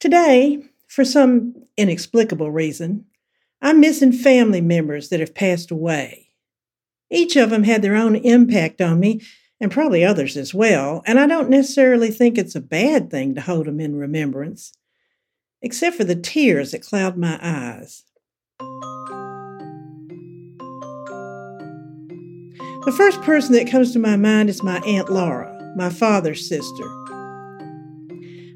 Today, for some inexplicable reason, I'm missing family members that have passed away. Each of them had their own impact on me, and probably others as well, and I don't necessarily think it's a bad thing to hold them in remembrance, except for the tears that cloud my eyes. The first person that comes to my mind is my Aunt Laura, my father's sister.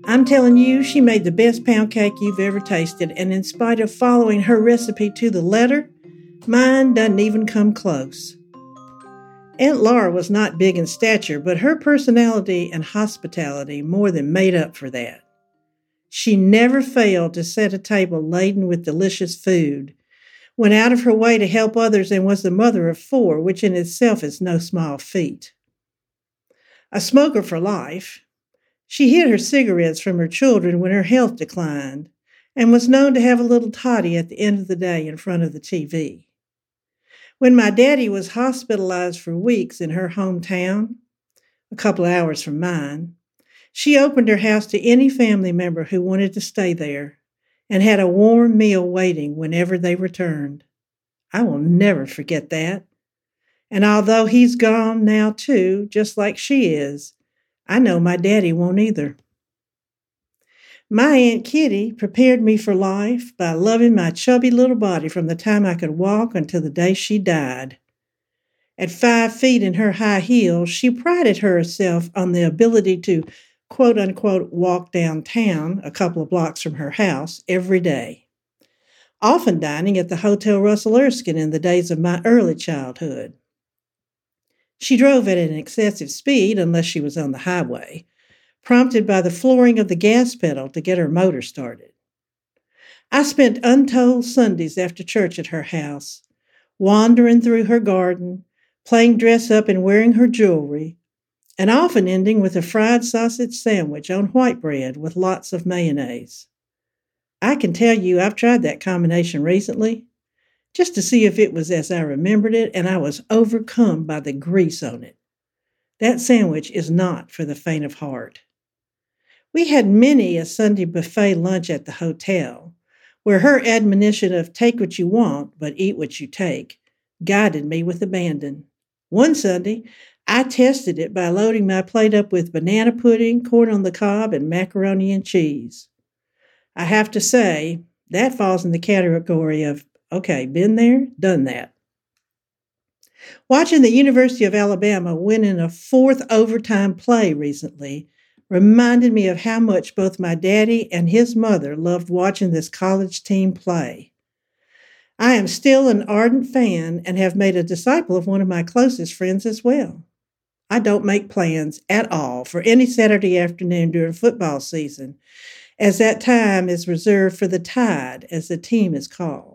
I'm telling you, she made the best pound cake you've ever tasted, and in spite of following her recipe to the letter, mine doesn't even come close. Aunt Laura was not big in stature, but her personality and hospitality more than made up for that. She never failed to set a table laden with delicious food, went out of her way to help others, and was the mother of four, which in itself is no small feat. A smoker for life, she hid her cigarettes from her children when her health declined and was known to have a little toddy at the end of the day in front of the TV. When my daddy was hospitalized for weeks in her hometown, a couple of hours from mine, she opened her house to any family member who wanted to stay there and had a warm meal waiting whenever they returned. I will never forget that. And although he's gone now too, just like she is, I know my daddy won't either. My Aunt Kitty prepared me for life by loving my chubby little body from the time I could walk until the day she died. At five feet in her high heels, she prided herself on the ability to quote unquote walk downtown a couple of blocks from her house every day, often dining at the Hotel Russel Erskine in the days of my early childhood. She drove at an excessive speed unless she was on the highway, prompted by the flooring of the gas pedal to get her motor started. I spent untold Sundays after church at her house, wandering through her garden, playing dress up and wearing her jewelry, and often ending with a fried sausage sandwich on white bread with lots of mayonnaise. I can tell you I've tried that combination recently, just to see if it was as I remembered it, and I was overcome by the grease on it. That sandwich is not for the faint of heart. We had many a Sunday buffet lunch at the hotel, where her admonition of take what you want, but eat what you take, guided me with abandon. One Sunday, I tested it by loading my plate up with banana pudding, corn on the cob, and macaroni and cheese. I have to say, that falls in the category of Okay, been there, done that. Watching the University of Alabama win in a fourth overtime play recently reminded me of how much both my daddy and his mother loved watching this college team play. I am still an ardent fan and have made a disciple of one of my closest friends as well. I don't make plans at all for any Saturday afternoon during football season, as that time is reserved for the Tide, as the team is called.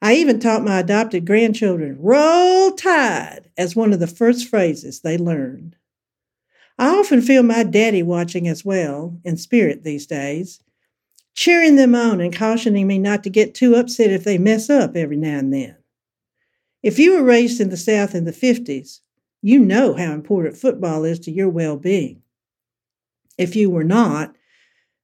I even taught my adopted grandchildren, roll tide, as one of the first phrases they learned. I often feel my daddy watching as well, in spirit these days, cheering them on and cautioning me not to get too upset if they mess up every now and then. If you were raised in the South in the 50s, you know how important football is to your well being. If you were not,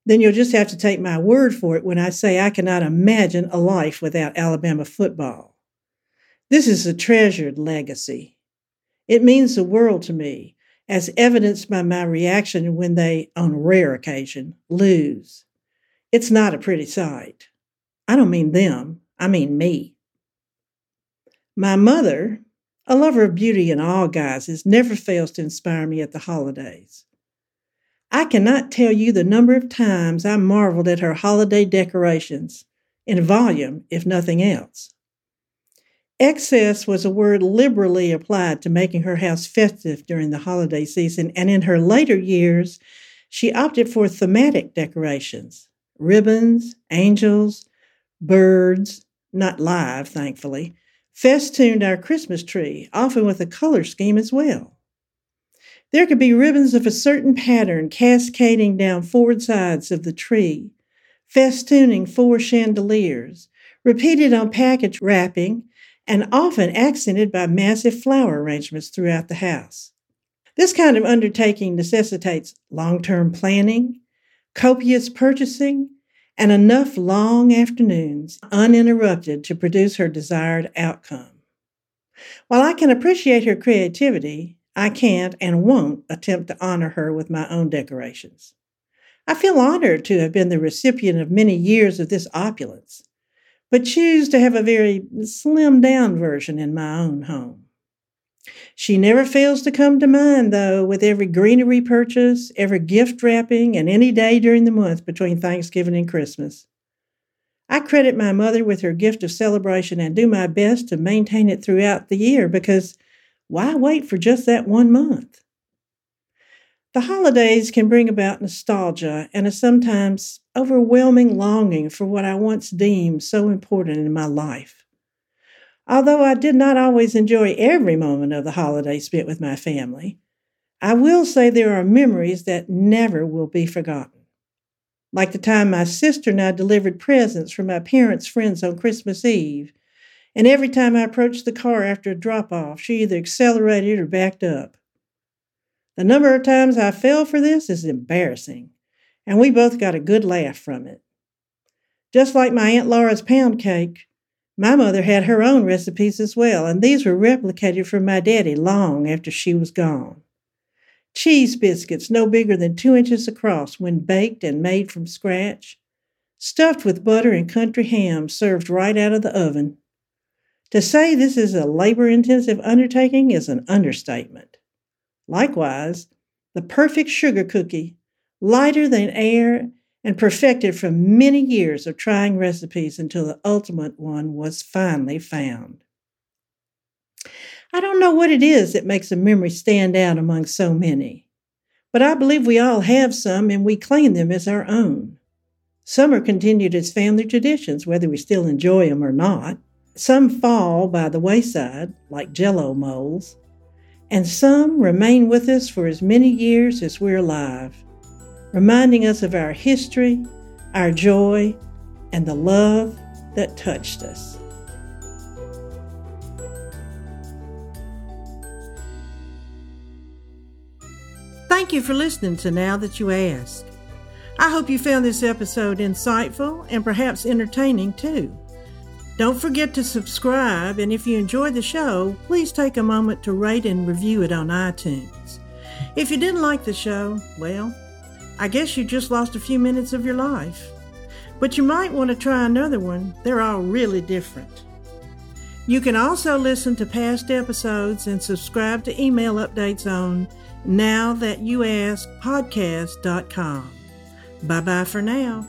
then you'll just have to take my word for it when I say I cannot imagine a life without Alabama football. This is a treasured legacy. It means the world to me, as evidenced by my reaction when they, on rare occasion, lose. It's not a pretty sight. I don't mean them, I mean me. My mother, a lover of beauty in all guises, never fails to inspire me at the holidays. I cannot tell you the number of times I marveled at her holiday decorations, in volume, if nothing else. Excess was a word liberally applied to making her house festive during the holiday season, and in her later years, she opted for thematic decorations ribbons, angels, birds, not live, thankfully, festooned our Christmas tree, often with a color scheme as well. There could be ribbons of a certain pattern cascading down four sides of the tree, festooning four chandeliers, repeated on package wrapping, and often accented by massive flower arrangements throughout the house. This kind of undertaking necessitates long term planning, copious purchasing, and enough long afternoons uninterrupted to produce her desired outcome. While I can appreciate her creativity, I can't and won't attempt to honor her with my own decorations. I feel honored to have been the recipient of many years of this opulence, but choose to have a very slimmed down version in my own home. She never fails to come to mind, though, with every greenery purchase, every gift wrapping, and any day during the month between Thanksgiving and Christmas. I credit my mother with her gift of celebration and do my best to maintain it throughout the year because why wait for just that one month? The holidays can bring about nostalgia and a sometimes overwhelming longing for what I once deemed so important in my life. Although I did not always enjoy every moment of the holiday spent with my family, I will say there are memories that never will be forgotten. Like the time my sister and I delivered presents for my parents' friends on Christmas Eve, and every time I approached the car after a drop off, she either accelerated or backed up. The number of times I fell for this is embarrassing, and we both got a good laugh from it. Just like my Aunt Laura's pound cake, my mother had her own recipes as well, and these were replicated from my daddy long after she was gone. Cheese biscuits no bigger than two inches across when baked and made from scratch, stuffed with butter and country ham served right out of the oven. To say this is a labor intensive undertaking is an understatement. Likewise, the perfect sugar cookie, lighter than air and perfected from many years of trying recipes until the ultimate one was finally found. I don't know what it is that makes a memory stand out among so many, but I believe we all have some and we claim them as our own. Some are continued as family traditions, whether we still enjoy them or not. Some fall by the wayside, like jello molds, and some remain with us for as many years as we're alive reminding us of our history, our joy, and the love that touched us. Thank you for listening to Now That You Ask. I hope you found this episode insightful and perhaps entertaining too. Don't forget to subscribe, and if you enjoyed the show, please take a moment to rate and review it on iTunes. If you didn't like the show, well, I guess you just lost a few minutes of your life. But you might want to try another one. They're all really different. You can also listen to past episodes and subscribe to email updates on nowthatyouaskpodcast.com. Bye bye for now.